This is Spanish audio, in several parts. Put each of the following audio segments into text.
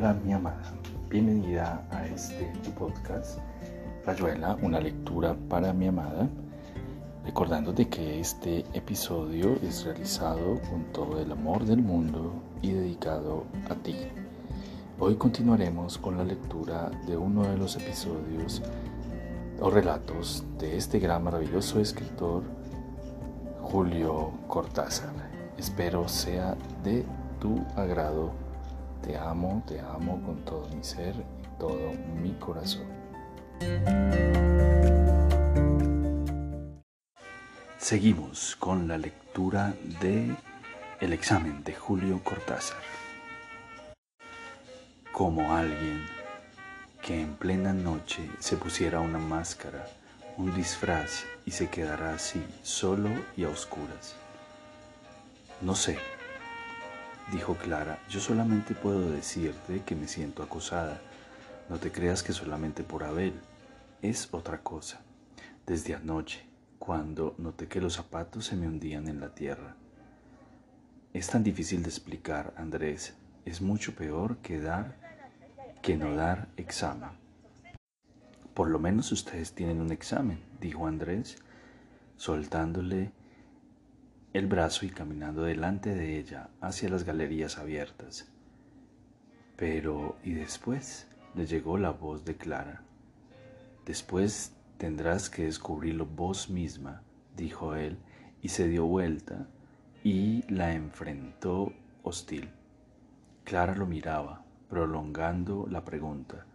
Hola mi amada, bienvenida a este podcast Rayuela, una lectura para mi amada, recordándote que este episodio es realizado con todo el amor del mundo y dedicado a ti. Hoy continuaremos con la lectura de uno de los episodios o relatos de este gran maravilloso escritor Julio Cortázar. Espero sea de tu agrado. Te amo, te amo con todo mi ser y todo mi corazón. Seguimos con la lectura de El examen de Julio Cortázar. Como alguien que en plena noche se pusiera una máscara, un disfraz y se quedará así, solo y a oscuras. No sé, dijo Clara, yo solamente puedo decirte que me siento acosada. No te creas que solamente por Abel, es otra cosa. Desde anoche, cuando noté que los zapatos se me hundían en la tierra. Es tan difícil de explicar, Andrés, es mucho peor que dar que no dar examen. Por lo menos ustedes tienen un examen, dijo Andrés, soltándole el brazo y caminando delante de ella hacia las galerías abiertas. Pero, ¿y después? le llegó la voz de Clara. Después tendrás que descubrirlo vos misma, dijo él, y se dio vuelta y la enfrentó hostil. Clara lo miraba, prolongando la pregunta.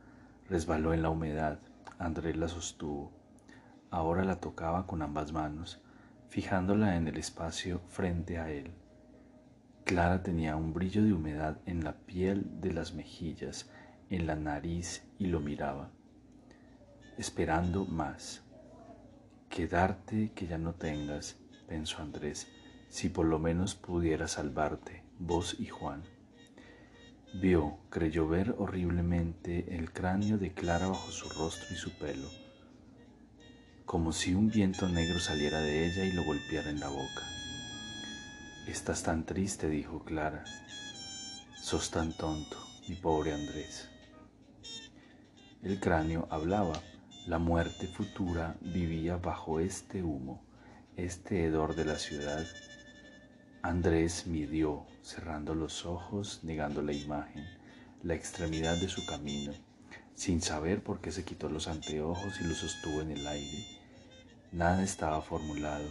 Resbaló en la humedad. Andrés la sostuvo. Ahora la tocaba con ambas manos fijándola en el espacio frente a él. Clara tenía un brillo de humedad en la piel de las mejillas, en la nariz y lo miraba, esperando más. Quedarte que ya no tengas, pensó Andrés, si por lo menos pudiera salvarte, vos y Juan. Vio, creyó ver horriblemente el cráneo de Clara bajo su rostro y su pelo como si un viento negro saliera de ella y lo golpeara en la boca. Estás tan triste, dijo Clara. Sos tan tonto, mi pobre Andrés. El cráneo hablaba. La muerte futura vivía bajo este humo, este hedor de la ciudad. Andrés midió, cerrando los ojos, negando la imagen, la extremidad de su camino, sin saber por qué se quitó los anteojos y los sostuvo en el aire Nada estaba formulado,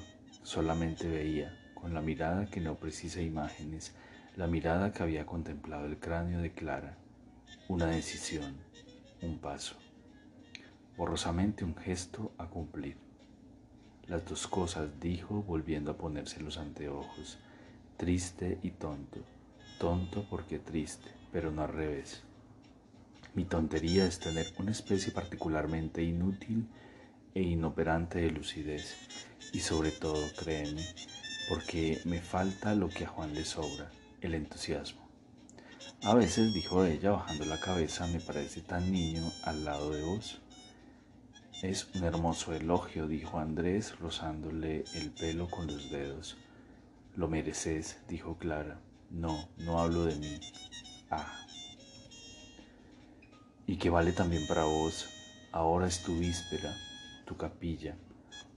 solamente veía, con la mirada que no precisa imágenes, la mirada que había contemplado el cráneo de Clara, una decisión, un paso, borrosamente un gesto a cumplir. Las dos cosas dijo volviendo a ponerse los anteojos, triste y tonto, tonto porque triste, pero no al revés. Mi tontería es tener una especie particularmente inútil e inoperante de lucidez y sobre todo, créeme, porque me falta lo que a Juan le sobra, el entusiasmo. A veces, dijo ella bajando la cabeza, me parece tan niño al lado de vos. Es un hermoso elogio, dijo Andrés, rozándole el pelo con los dedos. Lo mereces, dijo Clara. No, no hablo de mí. Ah. Y que vale también para vos. Ahora es tu víspera tu capilla.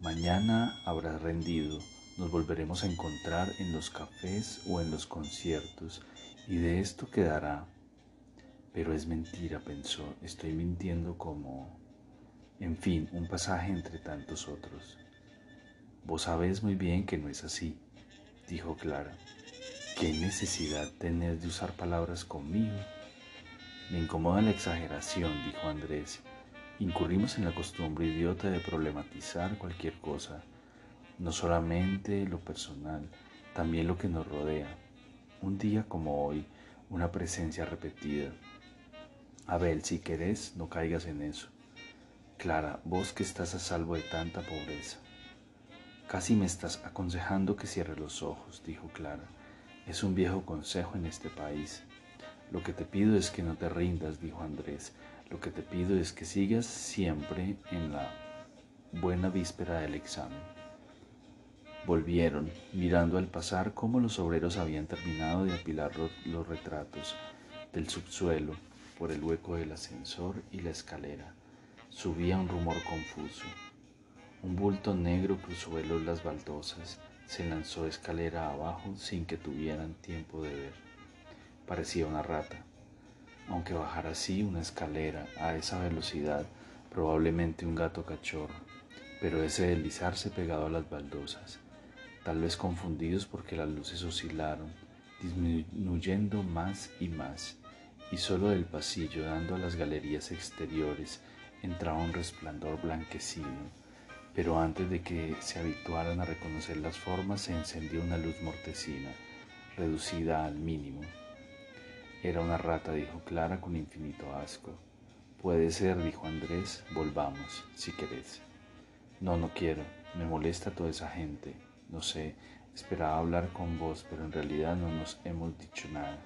Mañana habrás rendido, nos volveremos a encontrar en los cafés o en los conciertos y de esto quedará. Pero es mentira, pensó, estoy mintiendo como... En fin, un pasaje entre tantos otros. Vos sabés muy bien que no es así, dijo Clara. ¿Qué necesidad tenés de usar palabras conmigo? Me incomoda la exageración, dijo Andrés, Incurrimos en la costumbre idiota de problematizar cualquier cosa, no solamente lo personal, también lo que nos rodea. Un día como hoy, una presencia repetida. Abel, si querés, no caigas en eso. Clara, vos que estás a salvo de tanta pobreza. Casi me estás aconsejando que cierre los ojos, dijo Clara. Es un viejo consejo en este país. Lo que te pido es que no te rindas, dijo Andrés. Lo que te pido es que sigas siempre en la buena víspera del examen. Volvieron, mirando al pasar cómo los obreros habían terminado de apilar los retratos del subsuelo por el hueco del ascensor y la escalera. Subía un rumor confuso. Un bulto negro cruzó las baldosas, se lanzó escalera abajo sin que tuvieran tiempo de ver. Parecía una rata. Aunque bajara así una escalera a esa velocidad, probablemente un gato cachorro, pero ese deslizarse pegado a las baldosas, tal vez confundidos porque las luces oscilaron, disminuyendo más y más, y solo del pasillo dando a las galerías exteriores entraba un resplandor blanquecino, pero antes de que se habituaran a reconocer las formas se encendió una luz mortecina, reducida al mínimo. Era una rata, dijo Clara con infinito asco. Puede ser, dijo Andrés, volvamos, si querés. No, no quiero, me molesta toda esa gente. No sé, esperaba hablar con vos, pero en realidad no nos hemos dicho nada.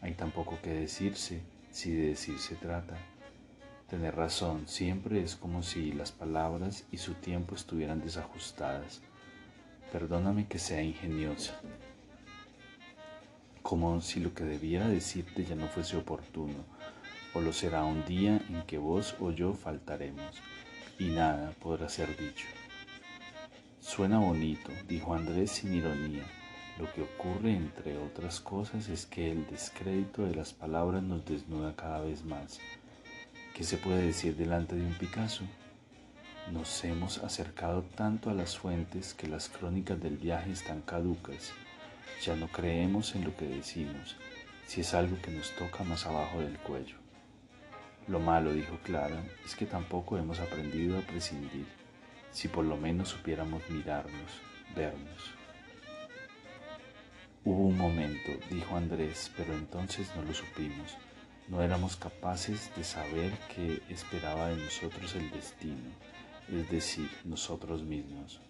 Hay tampoco que decirse, si de decir se trata. Tener razón siempre es como si las palabras y su tiempo estuvieran desajustadas. Perdóname que sea ingeniosa, como si lo que debiera decirte ya no fuese oportuno, o lo será un día en que vos o yo faltaremos, y nada podrá ser dicho. Suena bonito, dijo Andrés sin ironía. Lo que ocurre, entre otras cosas, es que el descrédito de las palabras nos desnuda cada vez más. ¿Qué se puede decir delante de un Picasso? Nos hemos acercado tanto a las fuentes que las crónicas del viaje están caducas ya no creemos en lo que decimos, si es algo que nos toca más abajo del cuello. Lo malo, dijo Clara, es que tampoco hemos aprendido a prescindir, si por lo menos supiéramos mirarnos, vernos. Hubo un momento, dijo Andrés, pero entonces no lo supimos. No éramos capaces de saber qué esperaba de nosotros el destino, es decir, nosotros mismos.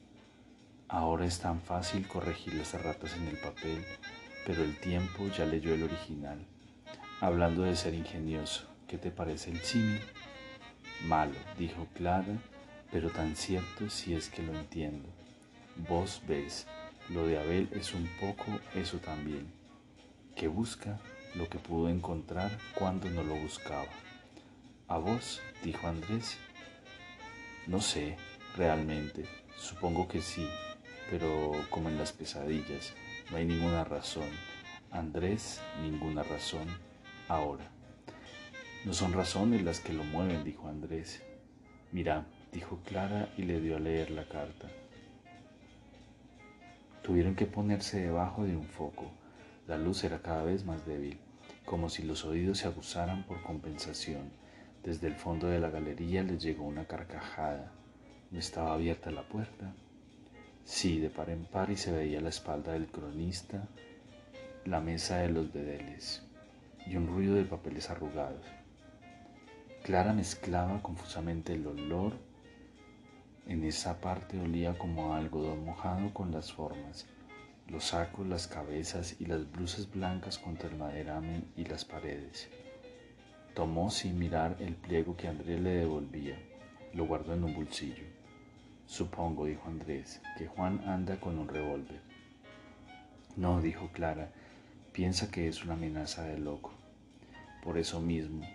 Ahora es tan fácil corregir las erratas en el papel, pero el tiempo ya leyó el original. Hablando de ser ingenioso, ¿qué te parece el símil? Malo, dijo Clara, pero tan cierto si es que lo entiendo. Vos ves, lo de Abel es un poco eso también, que busca lo que pudo encontrar cuando no lo buscaba. ¿A vos? dijo Andrés. No sé, realmente, supongo que sí, pero como en las pesadillas, no hay ninguna razón. Andrés, ninguna razón, ahora. No son razones las que lo mueven, dijo Andrés. Mira, dijo Clara y le dio a leer la carta. Tuvieron que ponerse debajo de un foco. La luz era cada vez más débil, como si los oídos se abusaran por compensación. Desde el fondo de la galería les llegó una carcajada. No estaba abierta la puerta. Sí, de par en par y se veía la espalda del cronista, la mesa de los bedeles y un ruido de papeles arrugados. Clara mezclaba confusamente el olor. En esa parte olía como a algodón mojado con las formas, los sacos, las cabezas y las blusas blancas contra el maderamen y las paredes. Tomó sin mirar el pliego que Andrés le devolvía, lo guardó en un bolsillo. Supongo, dijo Andrés, que Juan anda con un revólver. No, dijo Clara, piensa que es una amenaza de loco. Por eso mismo,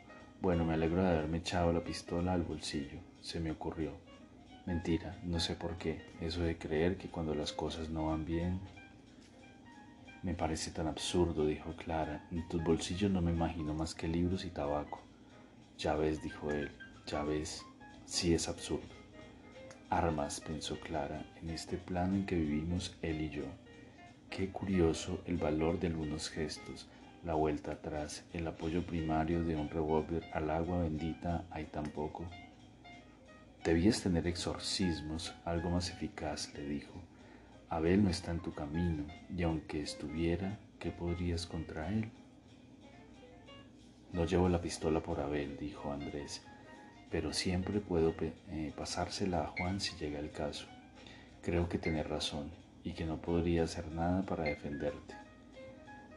bueno, me alegro de haberme echado la pistola al bolsillo, se me ocurrió. Mentira, no sé por qué, eso de creer que cuando las cosas no van bien... Me parece tan absurdo, dijo Clara. En tus bolsillos no me imagino más que libros y tabaco. Ya ves, dijo él, ya ves, sí es absurdo. Armas, pensó Clara, en este plano en que vivimos él y yo. Qué curioso el valor de algunos gestos, la vuelta atrás, el apoyo primario de un revólver al agua bendita hay tan poco. Debías tener exorcismos, algo más eficaz, le dijo. Abel no está en tu camino, y aunque estuviera, ¿qué podrías contra él? No llevo la pistola por Abel, dijo Andrés pero siempre puedo eh, pasársela a Juan si llega el caso. Creo que tiene razón y que no podría hacer nada para defenderte.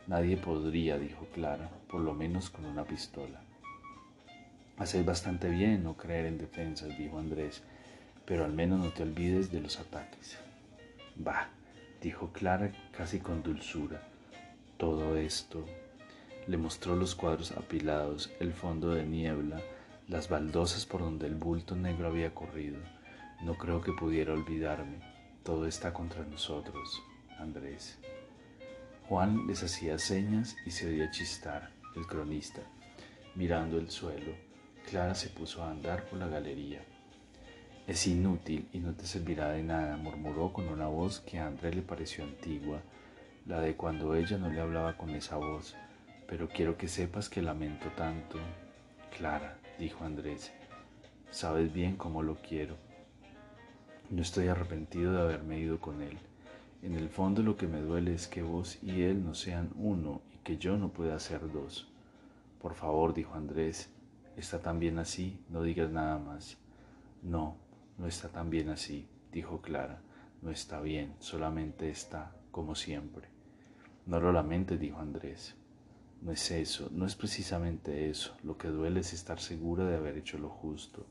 Nadie podría, dijo Clara, por lo menos con una pistola. Haces bastante bien no creer en defensas, dijo Andrés, pero al menos no te olvides de los ataques. Bah, dijo Clara casi con dulzura. Todo esto, Le mostró los cuadros apilados, el fondo de niebla, las baldosas por donde el bulto negro había corrido. No creo que pudiera olvidarme. Todo está contra nosotros, Andrés. Juan les hacía señas y se oía chistar, el cronista. Mirando el suelo, Clara se puso a andar por la galería. Es inútil y no te servirá de nada, murmuró con una voz que a Andrés le pareció antigua, la de cuando ella no le hablaba con esa voz. Pero quiero que sepas que lamento tanto. Clara, dijo Andrés, sabes bien cómo lo quiero. No estoy arrepentido de haberme ido con él. En el fondo lo que me duele es que vos y él no sean uno y que yo no pueda ser dos. Por favor, dijo Andrés, está tan bien así, no digas nada más. No, no está tan bien así, dijo Clara. No está bien, solamente está como siempre. No lo lamentes, dijo Andrés. No es eso, no es precisamente eso. Lo que duele es estar segura de haber hecho lo justo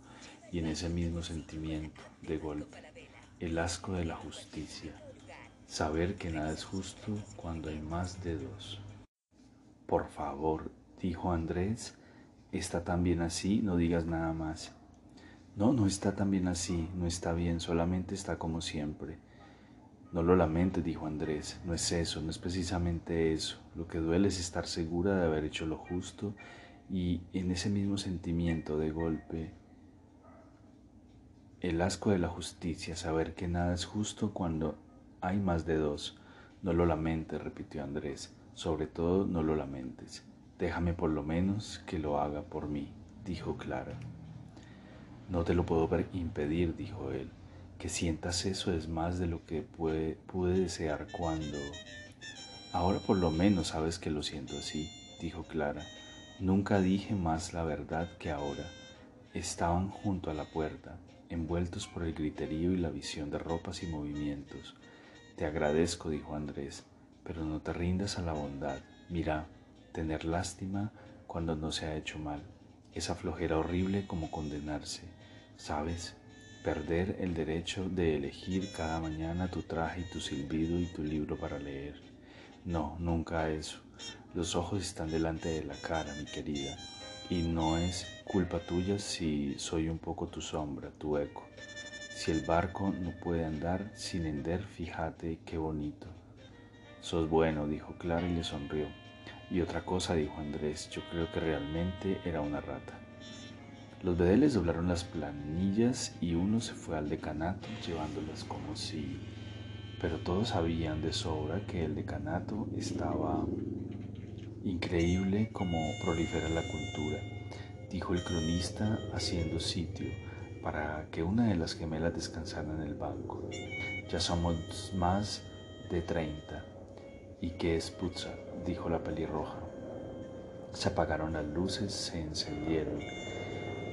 y en ese mismo sentimiento, de golpe, el asco de la justicia. Saber que nada es justo cuando hay más de dos. Por favor, dijo Andrés, está tan bien así, no digas nada más. No, no está tan bien así, no está bien, solamente está como siempre. No lo lamentes, dijo Andrés, no es eso, no es precisamente eso. Lo que duele es estar segura de haber hecho lo justo y en ese mismo sentimiento de golpe, el asco de la justicia, saber que nada es justo cuando hay más de dos. No lo lamentes, repitió Andrés, sobre todo no lo lamentes. Déjame por lo menos que lo haga por mí, dijo Clara. No te lo puedo impedir, dijo él. Que sientas eso es más de lo que pude, desear cuando... Ahora por lo menos sabes que lo siento así, dijo Clara. Nunca dije más la verdad que ahora. Estaban junto a la puerta, envueltos por el griterío y la visión de ropas y movimientos. Te agradezco, dijo Andrés, pero no te rindas a la bondad. Mira, tener lástima cuando no se ha hecho mal. Esa flojera horrible como condenarse. ¿Sabes? Perder el derecho de elegir cada mañana tu traje y tu silbido y tu libro para leer. No, nunca eso. Los ojos están delante de la cara, mi querida, y no es culpa tuya si soy un poco tu sombra, tu eco. Si el barco no puede andar sin hender, fíjate qué bonito. Sos bueno, dijo Clara y le sonrió. Y otra cosa, dijo Andrés, yo creo que realmente era una rata. Los bedeles doblaron las planillas y uno se fue al decanato llevándolas como si... Pero todos sabían de sobra que el decanato estaba increíble como prolifera la cultura, dijo el cronista haciendo sitio para que una de las gemelas descansara en el banco. Ya somos más de treinta. ¿Y qué es putza? dijo la pelirroja. Se apagaron las luces, se encendieron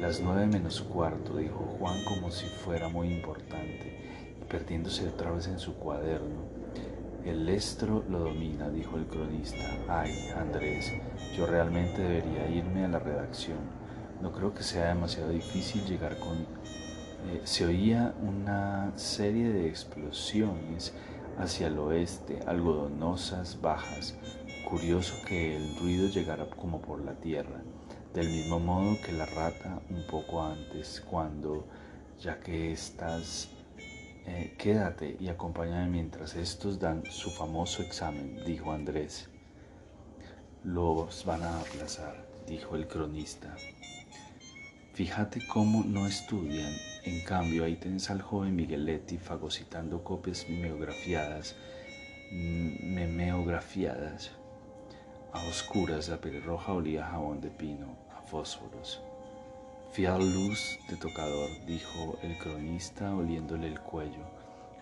las nueve menos cuarto, dijo Juan como si fuera muy importante, perdiéndose otra vez en su cuaderno. El estro lo domina, dijo el cronista. Ay, Andrés, yo realmente debería irme a la redacción. No creo que sea demasiado difícil llegar con... Eh, se oía una serie de explosiones hacia el oeste, algodonosas, bajas. Curioso que el ruido llegara como por la tierra del mismo modo que la rata un poco antes, cuando, ya que estás, eh, quédate y acompáñame mientras estos dan su famoso examen, dijo Andrés. Los van a aplazar, dijo el cronista. Fíjate cómo no estudian. En cambio, ahí tenés al joven Migueletti fagocitando copias mimeografiadas, memeografiadas. A oscuras la pelirroja olía jabón de pino, a fósforos. Fial luz de tocador, dijo el cronista oliéndole el cuello.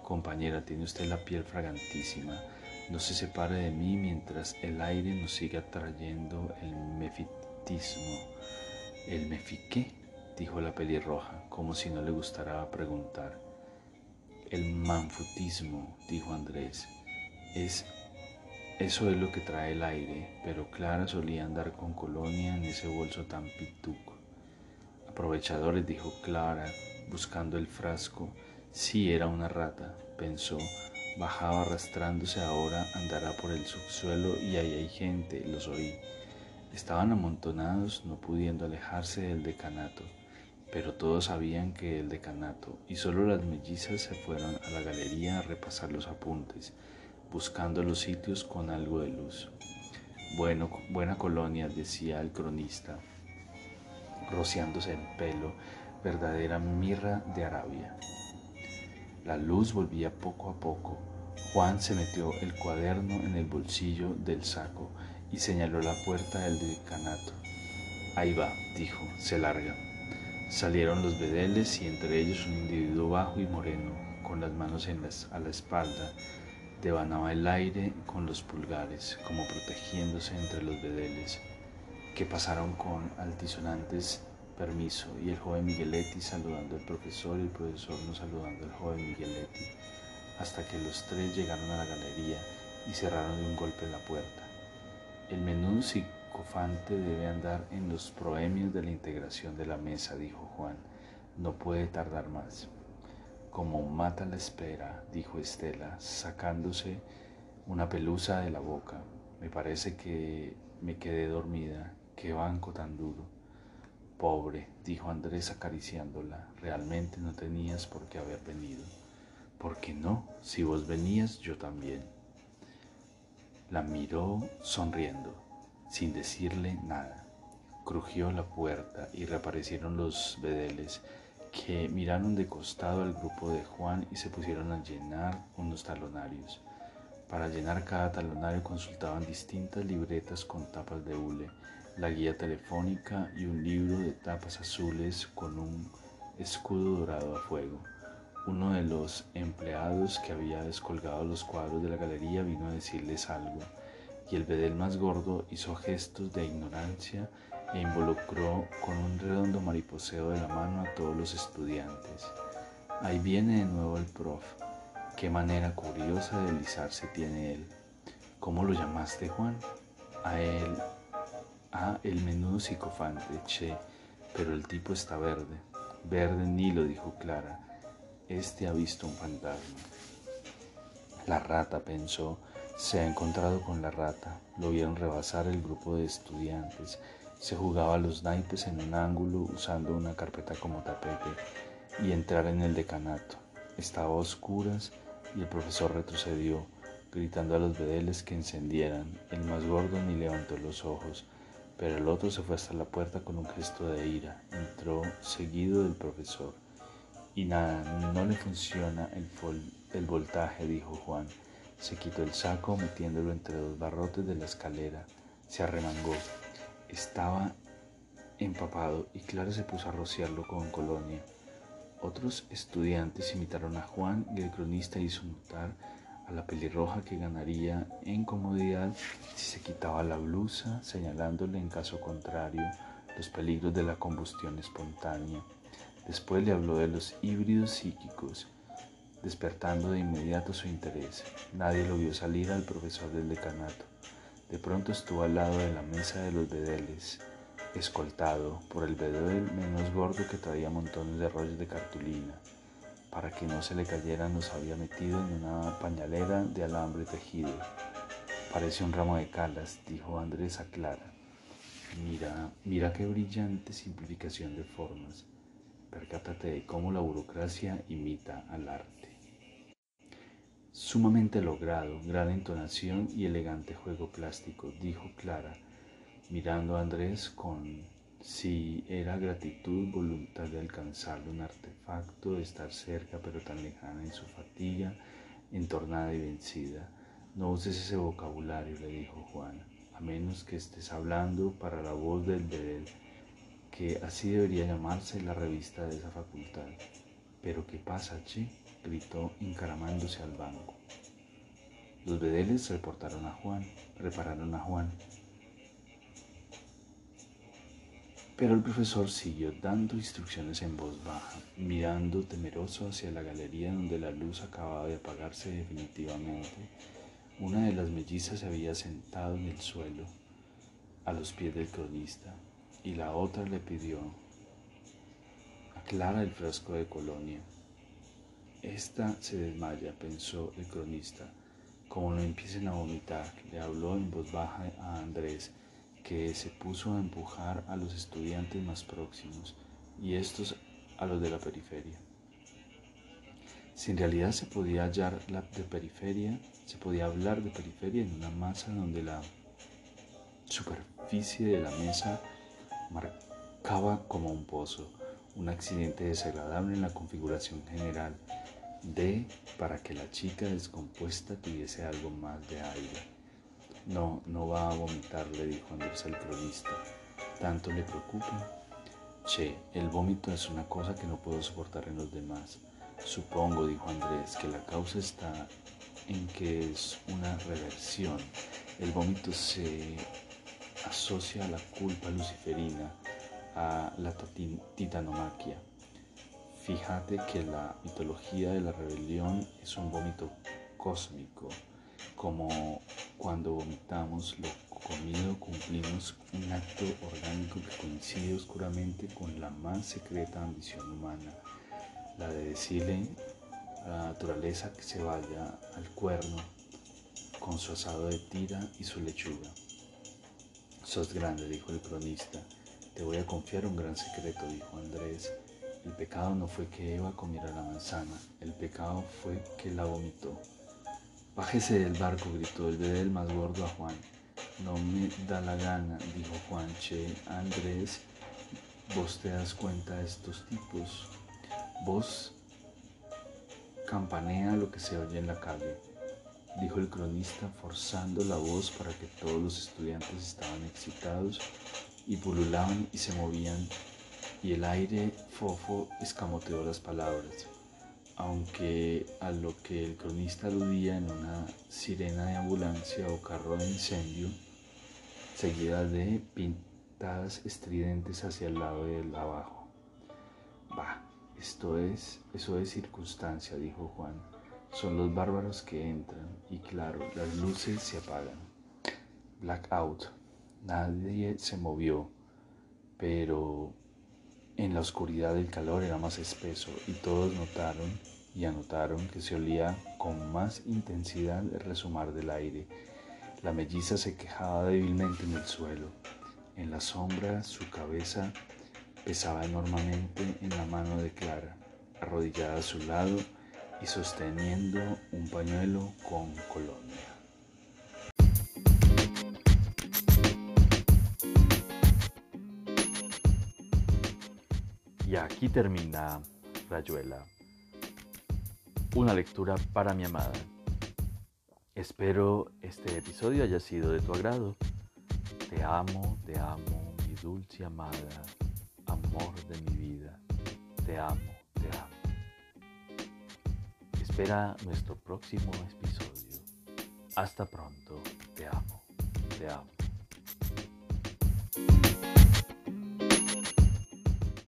Compañera, tiene usted la piel fragantísima. No se separe de mí mientras el aire nos siga trayendo el mefitismo. ¿El mefiqué? dijo la pelirroja, como si no le gustara preguntar. El manfutismo, dijo Andrés, es eso es lo que trae el aire, pero Clara solía andar con colonia en ese bolso tan pituco. Aprovechadores, dijo Clara, buscando el frasco. Sí, era una rata, pensó. Bajaba arrastrándose ahora, andará por el subsuelo y ahí hay gente, los oí. Estaban amontonados no pudiendo alejarse del decanato, pero todos sabían que el decanato y solo las mellizas se fueron a la galería a repasar los apuntes, buscando los sitios con algo de luz. Bueno, buena colonia, decía el cronista, rociándose el pelo, verdadera mirra de Arabia. La luz volvía poco a poco. Juan se metió el cuaderno en el bolsillo del saco y señaló la puerta del decanato. Ahí va, dijo, se larga. Salieron los bedeles y entre ellos un individuo bajo y moreno, con las manos en a la espalda, devanaba el aire con los pulgares, como protegiéndose entre los bedeles, que pasaron con altisonantes permiso, y el joven Migueletti saludando al profesor y el profesor no saludando al joven Migueletti, hasta que los tres llegaron a la galería y cerraron de un golpe la puerta. El menú psicofante debe andar en los proemios de la integración de la mesa, dijo Juan. No puede tardar más. Como mata la espera, dijo Estela, sacándose una pelusa de la boca. Me parece que me quedé dormida. Qué banco tan duro. Pobre, dijo Andrés acariciándola, realmente no tenías por qué haber venido. ¿Por qué no? Si vos venías, yo también. La miró sonriendo, sin decirle nada. Crujió la puerta y reaparecieron los bedeles que miraron de costado al grupo de Juan y se pusieron a llenar unos talonarios. Para llenar cada talonario consultaban distintas libretas con tapas de hule, la guía telefónica y un libro de tapas azules con un escudo dorado a fuego. Uno de los empleados que había descolgado los cuadros de la galería vino a decirles algo, y el bedel más gordo hizo gestos de ignorancia e involucró con un redondo mariposeo de la mano a todos los estudiantes. Ahí viene de nuevo el prof. Qué manera curiosa de deslizarse tiene él. ¿Cómo lo llamaste, Juan? A él, a el menudo psicofante, che, pero el tipo está verde. Verde ni lo dijo Clara este ha visto un fantasma. La rata, pensó, se ha encontrado con la rata. Lo vieron rebasar el grupo de estudiantes. Se jugaba los naipes en un ángulo usando una carpeta como tapete y entrar en el decanato. Estaba a oscuras y el profesor retrocedió, gritando a los bedeles que encendieran. El más gordo ni levantó los ojos, pero el otro se fue hasta la puerta con un gesto de ira. Entró seguido del profesor. Y nada, no le funciona el, el voltaje, dijo Juan. Se quitó el saco metiéndolo entre los barrotes de la escalera. Se arremangó. Estaba empapado y Clara se puso a rociarlo con colonia. Otros estudiantes imitaron a Juan y el cronista hizo notar a la pelirroja que ganaría en comodidad si se quitaba la blusa, señalándole en caso contrario los peligros de la combustión espontánea. Después le habló de los híbridos psíquicos, despertando de inmediato su interés. Nadie lo vio salir al profesor del decanato. De pronto estuvo al lado de la mesa de los bedeles, escoltado por el bedel menos gordo que traía montones de rollos de cartulina. Para que no se le cayeran los había metido en una pañalera de alambre tejido. Parece un ramo de calas, dijo Andrés a Clara. Mira, mira qué brillante simplificación de formas. Percátate de cómo la burocracia imita al arte. Sumamente logrado, gran entonación y elegante juego plástico, dijo Clara, mirando a Andrés con si era gratitud, voluntad de alcanzarle un artefacto, de estar cerca pero tan lejana en su fatiga, entornada y vencida. No uses ese vocabulario, le dijo Juan, a menos que estés hablando para la voz del bedel que así debería llamarse la revista de esa facultad. Pero ¿qué pasa, che? Gritó encaramándose al banco. Los bedeles reportaron a Juan, repararon a Juan. Pero el profesor siguió dando instrucciones en voz baja, mirando temeroso hacia la galería donde la luz acababa de apagarse definitivamente. Una de las mellizas se había sentado en el suelo, a los pies del cronista y la otra le pidió, aclara el frasco de colonia. Esta se desmaya, pensó el cronista. Como no empiecen a vomitar, le habló en voz baja a Andrés, que se puso a empujar a los estudiantes más próximos y estos a los de la periferia. Si en realidad se podía hallar la de periferia, se podía hablar de periferia en una masa donde la superficie de la mesa marcaba como un pozo, un accidente desagradable en la configuración general de para que la chica descompuesta tuviese algo más de aire. No, no va a vomitar, le dijo Andrés al cronista. ¿Tanto le preocupa? Che, el vómito es una cosa que no puedo soportar en los demás. Supongo, dijo Andrés, que la causa está en que es una reversión. El vómito se asocia a la culpa luciferina, a la titanomaquia. Fíjate que la mitología de la rebelión es un vómito cósmico, como cuando vomitamos lo comido cumplimos un acto orgánico que coincide oscuramente con la más secreta ambición humana la de decirle a la naturaleza que se vaya al cuerno con su asado de tira y su lechuga. Sos grande, dijo el cronista. Te voy a confiar un gran secreto, dijo Andrés. El pecado no fue que Eva comiera la manzana, el pecado fue que la vomitó. Bájese del barco, gritó el bebé más gordo a Juan. No me da la gana, dijo Juan. Che, Andrés, vos te das cuenta de estos tipos. Vos campanea lo que se oye en la calle, dijo el cronista forzando la voz para que todos los estudiantes estaban excitados y pululaban y se movían y el aire fofo escamoteó las palabras, aunque a lo que el cronista aludía en una sirena de ambulancia o carro de incendio, seguida de pintadas estridentes hacia el lado del abajo. Bah, esto es, eso es circunstancia, dijo Juan. Son los bárbaros que entran y claro, las luces se apagan. Blackout. Nadie se movió, pero en la oscuridad el calor era más espeso y todos notaron y anotaron que se olía con más intensidad el resumar del aire. La melliza se quejaba débilmente en el suelo. En la sombra su cabeza pesaba enormemente en la mano de Clara, arrodillada a su lado y sosteniendo un pañuelo con colonia. Aquí termina Rayuela, una lectura para mi amada. Espero este episodio haya sido de tu agrado. Te amo, te amo, mi dulce amada amor de mi vida. Te amo, te amo. Espera nuestro próximo episodio. Hasta pronto. Te amo, te amo.